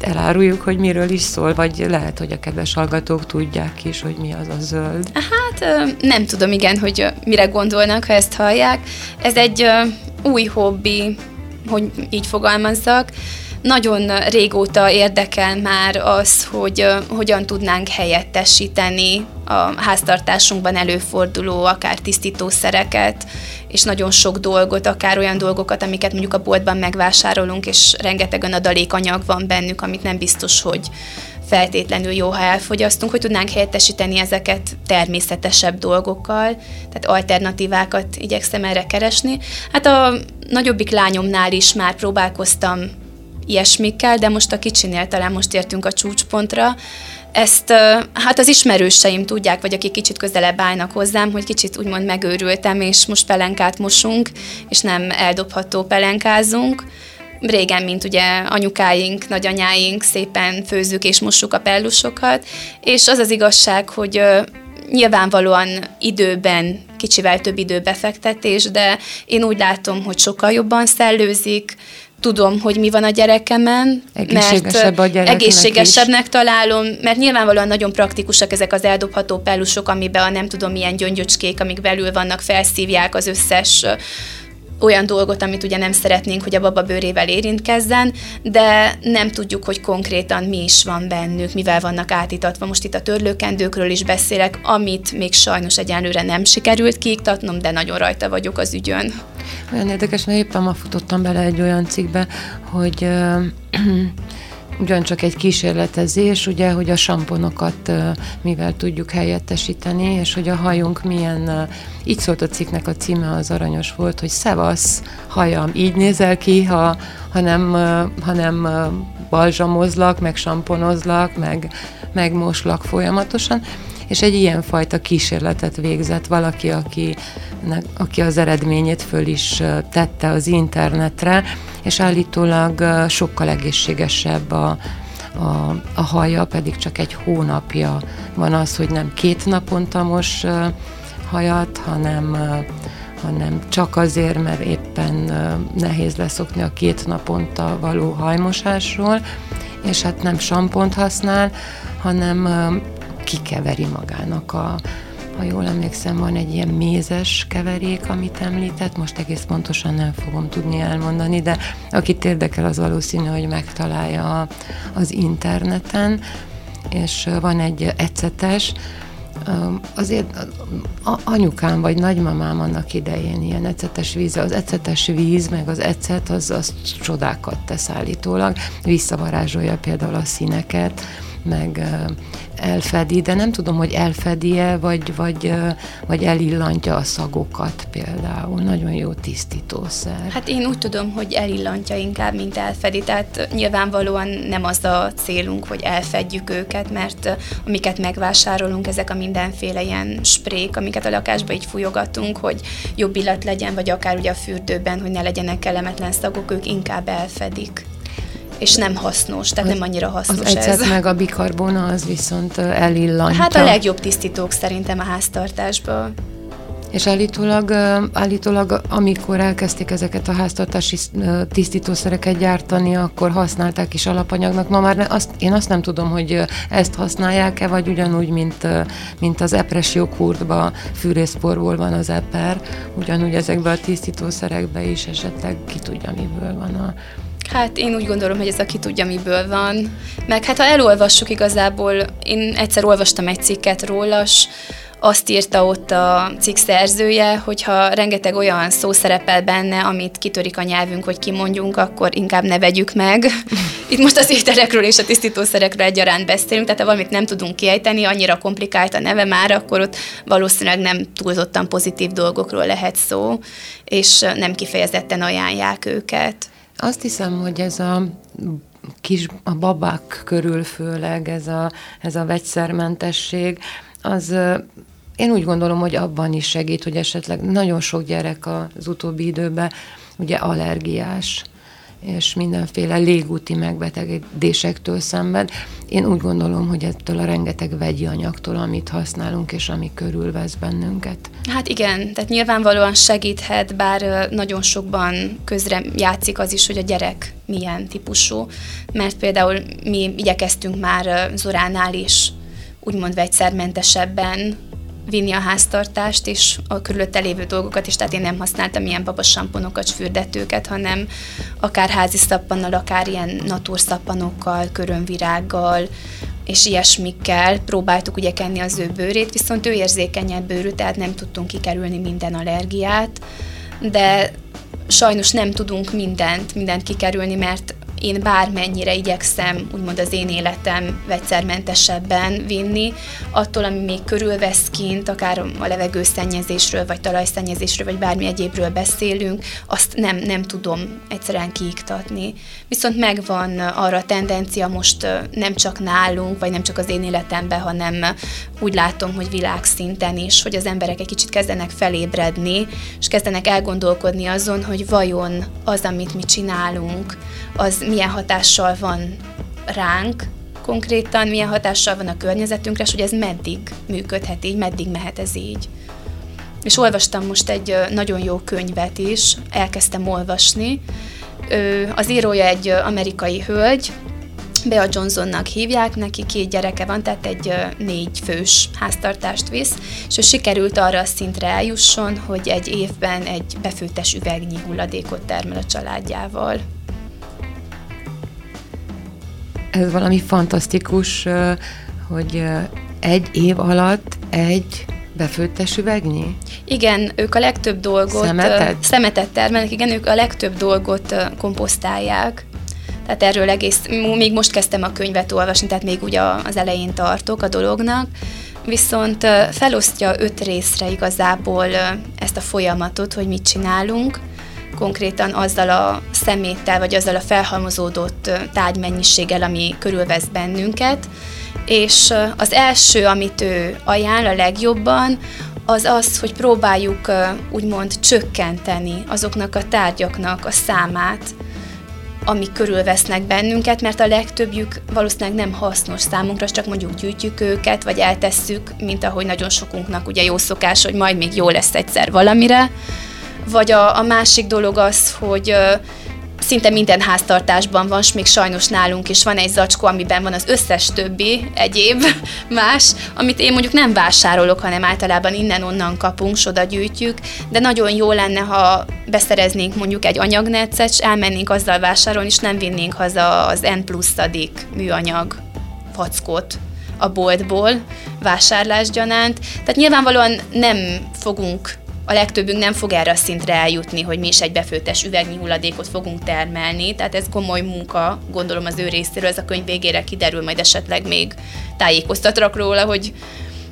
Eláruljuk, hogy miről is szól, vagy lehet, hogy a kedves hallgatók tudják is, hogy mi az a zöld. Hát nem tudom, igen, hogy mire gondolnak, ha ezt hallják. Ez egy új hobbi, hogy így fogalmazzak. Nagyon régóta érdekel már az, hogy hogyan tudnánk helyettesíteni a háztartásunkban előforduló akár tisztítószereket, és nagyon sok dolgot, akár olyan dolgokat, amiket mondjuk a boltban megvásárolunk, és rengeteg adalékanyag van bennük, amit nem biztos, hogy feltétlenül jó, ha elfogyasztunk, hogy tudnánk helyettesíteni ezeket természetesebb dolgokkal, tehát alternatívákat igyekszem erre keresni. Hát a nagyobbik lányomnál is már próbálkoztam ilyesmikkel, de most a kicsinél talán most értünk a csúcspontra. Ezt hát az ismerőseim tudják, vagy akik kicsit közelebb állnak hozzám, hogy kicsit úgymond megőrültem, és most pelenkát mosunk, és nem eldobható pelenkázunk. Régen, mint ugye anyukáink, nagyanyáink, szépen főzzük és mossuk a pellusokat, és az az igazság, hogy nyilvánvalóan időben, kicsivel több időbefektetés, de én úgy látom, hogy sokkal jobban szellőzik, tudom, hogy mi van a gyerekemen, Egészségesebb mert a egészségesebbnek is. találom, mert nyilvánvalóan nagyon praktikusak ezek az eldobható pellusok, amiben a nem tudom milyen gyöngyöcskék, amik belül vannak, felszívják az összes olyan dolgot, amit ugye nem szeretnénk, hogy a baba bőrével érintkezzen, de nem tudjuk, hogy konkrétan mi is van bennük, mivel vannak átítatva. Most itt a törlőkendőkről is beszélek, amit még sajnos egyenlőre nem sikerült kiiktatnom, de nagyon rajta vagyok az ügyön. Olyan érdekes, mert éppen ma futottam bele egy olyan cikkbe, hogy ugyancsak egy kísérletezés, ugye, hogy a samponokat mivel tudjuk helyettesíteni, és hogy a hajunk milyen, így szólt a cikknek a címe, az aranyos volt, hogy szevasz, hajam, így nézel ki, ha, ha nem, ha nem balzsamozlak, meg samponozlak, meg, meg moslak folyamatosan, és egy ilyen fajta kísérletet végzett valaki, aki, aki az eredményét föl is tette az internetre, és állítólag sokkal egészségesebb a, a, a haja, pedig csak egy hónapja van az, hogy nem két naponta mos hajat, hanem hanem csak azért, mert éppen nehéz leszokni a két naponta való hajmosásról, és hát nem sampont használ, hanem kikeveri magának a, ha jól emlékszem, van egy ilyen mézes keverék, amit említett, most egész pontosan nem fogom tudni elmondani, de akit érdekel, az valószínű, hogy megtalálja az interneten, és van egy ecetes, azért anyukám vagy nagymamám annak idején ilyen ecetes víz, az ecetes víz, meg az ecet, az, az csodákat tesz állítólag, visszavarázsolja például a színeket, meg elfedi, de nem tudom, hogy elfedi-e, vagy, vagy, vagy elillantja a szagokat például. Nagyon jó tisztítószer. Hát én úgy tudom, hogy elillantja inkább, mint elfedi, tehát nyilvánvalóan nem az a célunk, hogy elfedjük őket, mert amiket megvásárolunk, ezek a mindenféle ilyen sprék, amiket a lakásba így fújogatunk, hogy jobb illat legyen, vagy akár ugye a fürdőben, hogy ne legyenek kellemetlen szagok, ők inkább elfedik és nem hasznos, tehát az, nem annyira hasznos az ez. meg a bikarbona az viszont elillantja. Hát a legjobb tisztítók szerintem a háztartásban. És állítólag, állítólag, amikor elkezdték ezeket a háztartási tisztítószereket gyártani, akkor használták is alapanyagnak. Ma már azt, én azt nem tudom, hogy ezt használják-e, vagy ugyanúgy, mint, mint az epres joghurtba fűrészporból van az eper, ugyanúgy ezekben a tisztítószerekben is esetleg ki tudja, miből van a Hát én úgy gondolom, hogy ez aki tudja, miből van. Meg hát ha elolvassuk igazából, én egyszer olvastam egy cikket rólas, azt írta ott a cikk szerzője, hogyha rengeteg olyan szó szerepel benne, amit kitörik a nyelvünk, hogy kimondjunk, akkor inkább ne vegyük meg. Itt most az ételekről és a tisztítószerekről egyaránt beszélünk, tehát ha valamit nem tudunk kiejteni, annyira komplikált a neve már, akkor ott valószínűleg nem túlzottan pozitív dolgokról lehet szó, és nem kifejezetten ajánlják őket. Azt hiszem, hogy ez a kis a babák körül főleg ez a, ez a vegyszermentesség, az én úgy gondolom, hogy abban is segít, hogy esetleg nagyon sok gyerek az utóbbi időben ugye allergiás, és mindenféle légúti megbetegedésektől szenved. Én úgy gondolom, hogy ettől a rengeteg vegyi anyagtól, amit használunk, és ami körülvesz bennünket. Hát igen, tehát nyilvánvalóan segíthet, bár nagyon sokban közre játszik az is, hogy a gyerek milyen típusú, mert például mi igyekeztünk már Zoránál is úgymond vegyszermentesebben vinni a háztartást és a körülötte lévő dolgokat is, tehát én nem használtam ilyen babas samponokat, fürdetőket, hanem akár házi szappannal, akár ilyen naturszappanokkal, körönvirággal, és ilyesmikkel próbáltuk ugye kenni az ő bőrét, viszont ő érzékenyebb bőrű, tehát nem tudtunk kikerülni minden allergiát, de sajnos nem tudunk mindent, mindent kikerülni, mert én bármennyire igyekszem úgymond az én életem vegyszermentesebben vinni, attól, ami még körülvesz kint, akár a levegőszennyezésről, vagy talajszennyezésről, vagy bármi egyébről beszélünk, azt nem, nem tudom egyszerűen kiiktatni. Viszont megvan arra a tendencia most nem csak nálunk, vagy nem csak az én életemben, hanem úgy látom, hogy világszinten is, hogy az emberek egy kicsit kezdenek felébredni, és kezdenek elgondolkodni azon, hogy vajon az, amit mi csinálunk, az milyen hatással van ránk, konkrétan milyen hatással van a környezetünkre, és hogy ez meddig működhet így, meddig mehet ez így. És olvastam most egy nagyon jó könyvet is, elkezdtem olvasni. Az írója egy amerikai hölgy, Bea Johnsonnak hívják, neki két gyereke van, tehát egy négy fős háztartást visz, és ő sikerült arra a szintre eljusson, hogy egy évben egy befőttes üvegnyi hulladékot termel a családjával ez valami fantasztikus, hogy egy év alatt egy befőttes üvegnyi? Igen, ők a legtöbb dolgot... Szemetet? Szemetet termelnek, igen, ők a legtöbb dolgot komposztálják. Tehát erről egész, még most kezdtem a könyvet olvasni, tehát még ugye az elején tartok a dolognak, viszont felosztja öt részre igazából ezt a folyamatot, hogy mit csinálunk, konkrétan azzal a szeméttel, vagy azzal a felhalmozódott tárgymennyiséggel, ami körülvesz bennünket. És az első, amit ő ajánl a legjobban, az az, hogy próbáljuk úgymond csökkenteni azoknak a tárgyaknak a számát, amik körülvesznek bennünket, mert a legtöbbjük valószínűleg nem hasznos számunkra, csak mondjuk gyűjtjük őket, vagy eltesszük, mint ahogy nagyon sokunknak ugye jó szokás, hogy majd még jó lesz egyszer valamire, vagy a, a másik dolog az, hogy szinte minden háztartásban van, és még sajnos nálunk is van egy zacskó, amiben van az összes többi egyéb más, amit én mondjuk nem vásárolok, hanem általában innen-onnan kapunk, soda gyűjtjük, de nagyon jó lenne, ha beszereznénk mondjuk egy anyagnetszet, és elmennénk azzal vásárolni, és nem vinnénk haza az N pluszadik műanyag fackot a boltból vásárlásgyanánt. Tehát nyilvánvalóan nem fogunk a legtöbbünk nem fog erre a szintre eljutni, hogy mi is egy befőttes üvegnyi hulladékot fogunk termelni, tehát ez komoly munka, gondolom az ő részéről, ez a könyv végére kiderül, majd esetleg még tájékoztatrak róla, hogy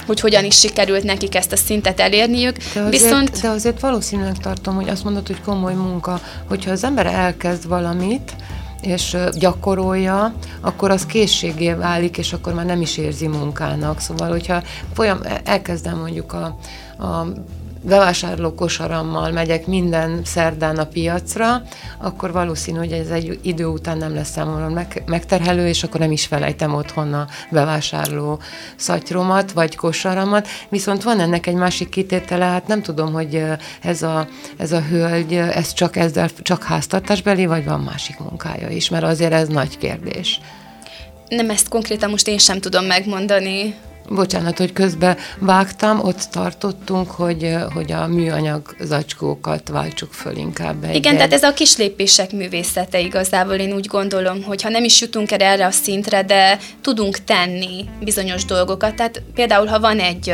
hogy hogyan is sikerült nekik ezt a szintet elérniük. De azért, Viszont... de azért valószínűleg tartom, hogy azt mondod, hogy komoly munka, hogyha az ember elkezd valamit, és gyakorolja, akkor az készségé válik, és akkor már nem is érzi munkának. Szóval, hogyha folyam, elkezdem mondjuk a, a bevásárló kosarammal megyek minden szerdán a piacra, akkor valószínű, hogy ez egy idő után nem lesz számomra meg, megterhelő, és akkor nem is felejtem otthon a bevásárló szatyromat, vagy kosaramat. Viszont van ennek egy másik kitétele, hát nem tudom, hogy ez a, ez a hölgy, ez csak ezzel, csak háztartásbeli, vagy van másik munkája is, mert azért ez nagy kérdés. Nem ezt konkrétan most én sem tudom megmondani. Bocsánat, hogy közbe vágtam, ott tartottunk, hogy, hogy a műanyag zacskókat váltsuk föl inkább. Egy Igen, tehát ez a kis lépések művészete igazából, én úgy gondolom, hogy ha nem is jutunk el erre a szintre, de tudunk tenni bizonyos dolgokat, tehát például ha van egy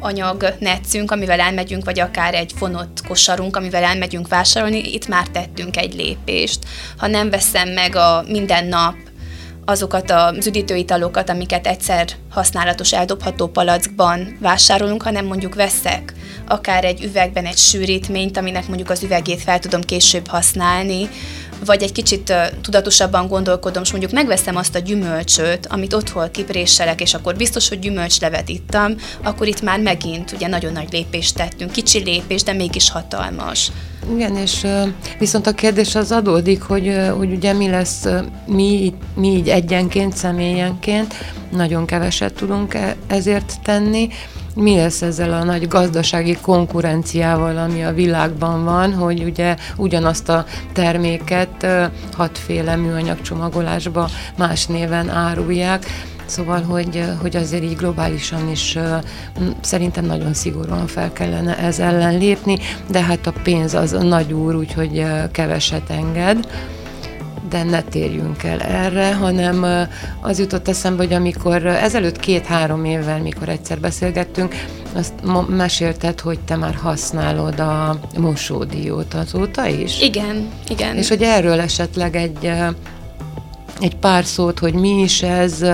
anyag netszünk, amivel elmegyünk, vagy akár egy fonott kosarunk, amivel elmegyünk vásárolni, itt már tettünk egy lépést. Ha nem veszem meg a minden nap azokat az üdítőitalokat, amiket egyszer használatos, eldobható palackban vásárolunk, hanem mondjuk veszek akár egy üvegben egy sűrítményt, aminek mondjuk az üvegét fel tudom később használni, vagy egy kicsit tudatosabban gondolkodom, és mondjuk megveszem azt a gyümölcsöt, amit otthon kipréselek, és akkor biztos, hogy gyümölcslevet ittam, akkor itt már megint ugye nagyon nagy lépést tettünk, kicsi lépés, de mégis hatalmas. Igen, és viszont a kérdés az adódik, hogy, hogy ugye mi lesz, mi, mi így egyenként, személyenként nagyon keveset tudunk e, ezért tenni, mi lesz ezzel a nagy gazdasági konkurenciával, ami a világban van, hogy ugye ugyanazt a terméket hatféle műanyag csomagolásba más néven árulják, Szóval, hogy, hogy azért így globálisan is szerintem nagyon szigorúan fel kellene ez ellen lépni, de hát a pénz az a nagy úr, úgyhogy keveset enged de ne térjünk el erre, hanem az jutott eszembe, hogy amikor ezelőtt két-három évvel, mikor egyszer beszélgettünk, azt mesélted, hogy te már használod a mosódiót azóta is? Igen, igen. És hogy erről esetleg egy egy pár szót, hogy mi is ez,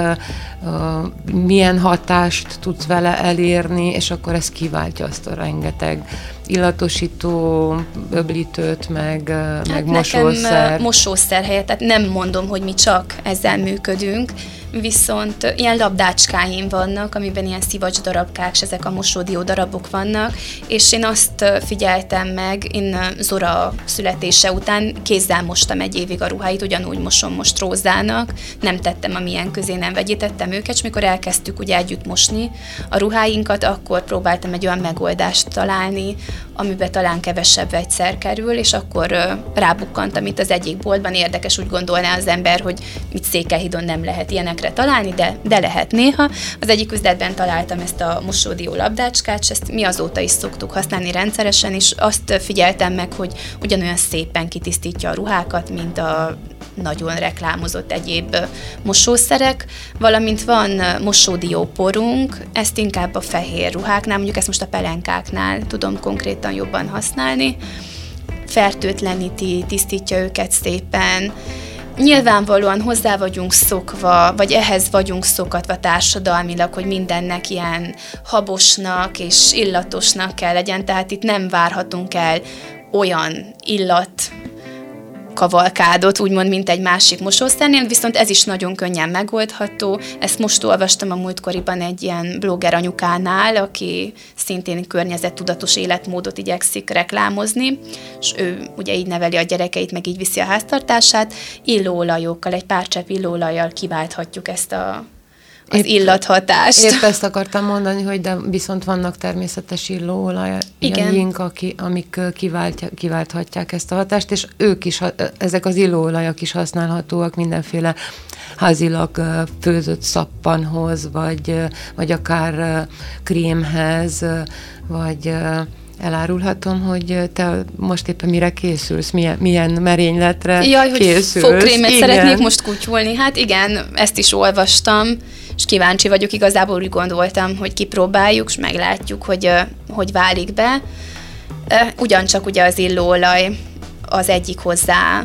milyen hatást tudsz vele elérni, és akkor ez kiváltja azt a rengeteg illatosító, öblítőt, meg, hát meg mosószer. mosószer helyett, tehát nem mondom, hogy mi csak ezzel működünk, viszont ilyen labdácskáim vannak, amiben ilyen szivacs darabkák, és ezek a mosódió darabok vannak, és én azt figyeltem meg, én Zora születése után kézzel mostam egy évig a ruháit, ugyanúgy mosom most Rózának, nem tettem a milyen közé, nem vegyítettem őket, és mikor elkezdtük ugye együtt mosni a ruháinkat, akkor próbáltam egy olyan megoldást találni, amiben talán kevesebb vegyszer kerül, és akkor rábukkantam itt az egyik boltban, érdekes úgy gondolná az ember, hogy mit Székelyhidon nem lehet ilyenekre találni, de, de lehet néha. Az egyik üzletben találtam ezt a mosódió labdácskát, és ezt mi azóta is szoktuk használni rendszeresen, és azt figyeltem meg, hogy ugyanolyan szépen kitisztítja a ruhákat, mint a nagyon reklámozott egyéb mosószerek, valamint van mosódióporunk, ezt inkább a fehér ruháknál, mondjuk ezt most a pelenkáknál tudom konkrétan jobban használni, fertőtleníti, tisztítja őket szépen, Nyilvánvalóan hozzá vagyunk szokva, vagy ehhez vagyunk szokatva társadalmilag, hogy mindennek ilyen habosnak és illatosnak kell legyen, tehát itt nem várhatunk el olyan illat kavalkádot, úgymond, mint egy másik mosószernél, viszont ez is nagyon könnyen megoldható. Ezt most olvastam a múltkoriban egy ilyen blogger anyukánál, aki szintén környezettudatos életmódot igyekszik reklámozni, és ő ugye így neveli a gyerekeit, meg így viszi a háztartását. Illóolajokkal, egy pár csepp illóolajjal kiválthatjuk ezt a az épp, illathatást. Épp ezt akartam mondani, hogy de viszont vannak természetes illóolajaink, aki, amik kiváltja, kiválthatják ezt a hatást, és ők is, ezek az illóolajak is használhatóak mindenféle házilag főzött szappanhoz, vagy, vagy akár krémhez, vagy Elárulhatom, hogy te most éppen mire készülsz, milyen, milyen merényletre Jaj, készülsz. hogy fogkrémet szeretnék most kutyulni. Hát igen, ezt is olvastam, és kíváncsi vagyok. Igazából úgy gondoltam, hogy kipróbáljuk, és meglátjuk, hogy, hogy válik be. Ugyancsak ugye az illóolaj az egyik hozzá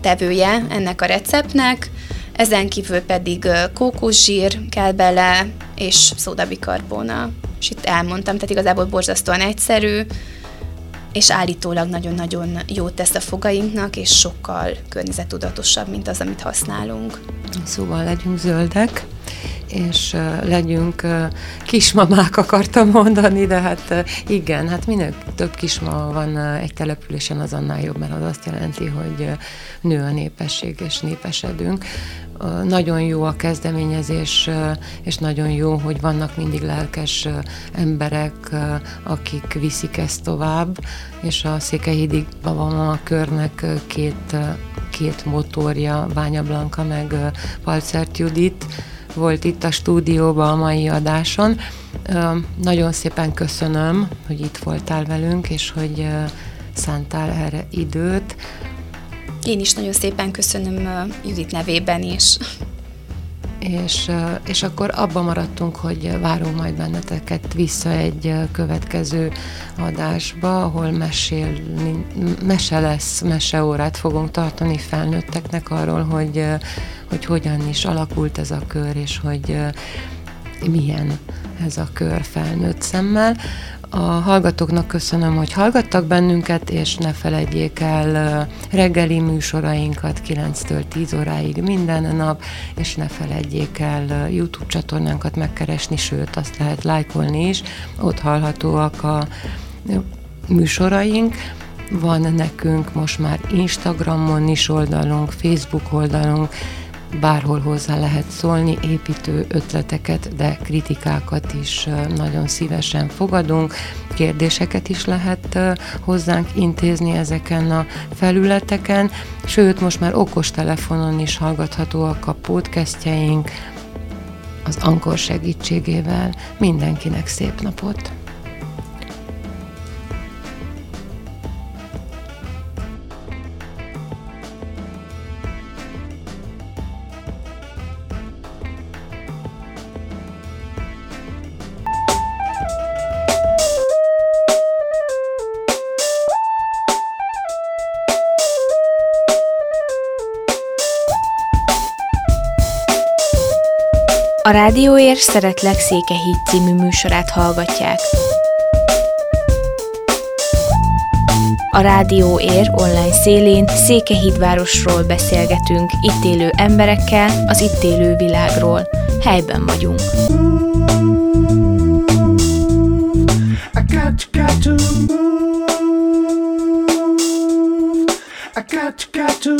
tevője ennek a receptnek, ezen kívül pedig kókuszsír kell bele, és szódabikarbóna. És itt elmondtam, tehát igazából borzasztóan egyszerű, és állítólag nagyon-nagyon jót tesz a fogainknak, és sokkal környezetudatosabb, mint az, amit használunk. Szóval legyünk zöldek, és legyünk kismamák, akartam mondani, de hát igen, hát minél több kismama van egy településen, az annál jobb, mert az azt jelenti, hogy nő a népesség, és népesedünk. Nagyon jó a kezdeményezés, és nagyon jó, hogy vannak mindig lelkes emberek, akik viszik ezt tovább, és a Székelyhídi Babamama körnek két, két motorja, Bánya Blanka meg Palcert Judit, volt itt a stúdióban a mai adáson. Nagyon szépen köszönöm, hogy itt voltál velünk, és hogy szántál erre időt. Én is nagyon szépen köszönöm Judit nevében is. És, és akkor abban maradtunk, hogy várunk majd benneteket vissza egy következő adásba, ahol mesél, mese lesz, meseórát fogunk tartani felnőtteknek arról, hogy, hogy hogyan is alakult ez a kör, és hogy milyen ez a kör felnőtt szemmel. A hallgatóknak köszönöm, hogy hallgattak bennünket, és ne felejtjék el reggeli műsorainkat 9-től 10 óráig minden nap, és ne felejtjék el YouTube csatornánkat megkeresni, sőt, azt lehet lájkolni is, ott hallhatóak a műsoraink. Van nekünk most már Instagramon is oldalunk, Facebook oldalunk, bárhol hozzá lehet szólni, építő ötleteket, de kritikákat is nagyon szívesen fogadunk, kérdéseket is lehet hozzánk intézni ezeken a felületeken, sőt, most már okostelefonon is hallgathatóak a podcastjeink, az Ankor segítségével. Mindenkinek szép napot! Rádióér Szeretlek Székehíd című műsorát hallgatják. A Rádióér online szélén Székehídvárosról beszélgetünk, itt élő emberekkel, az itt élő világról. Helyben vagyunk. I got, to got, to.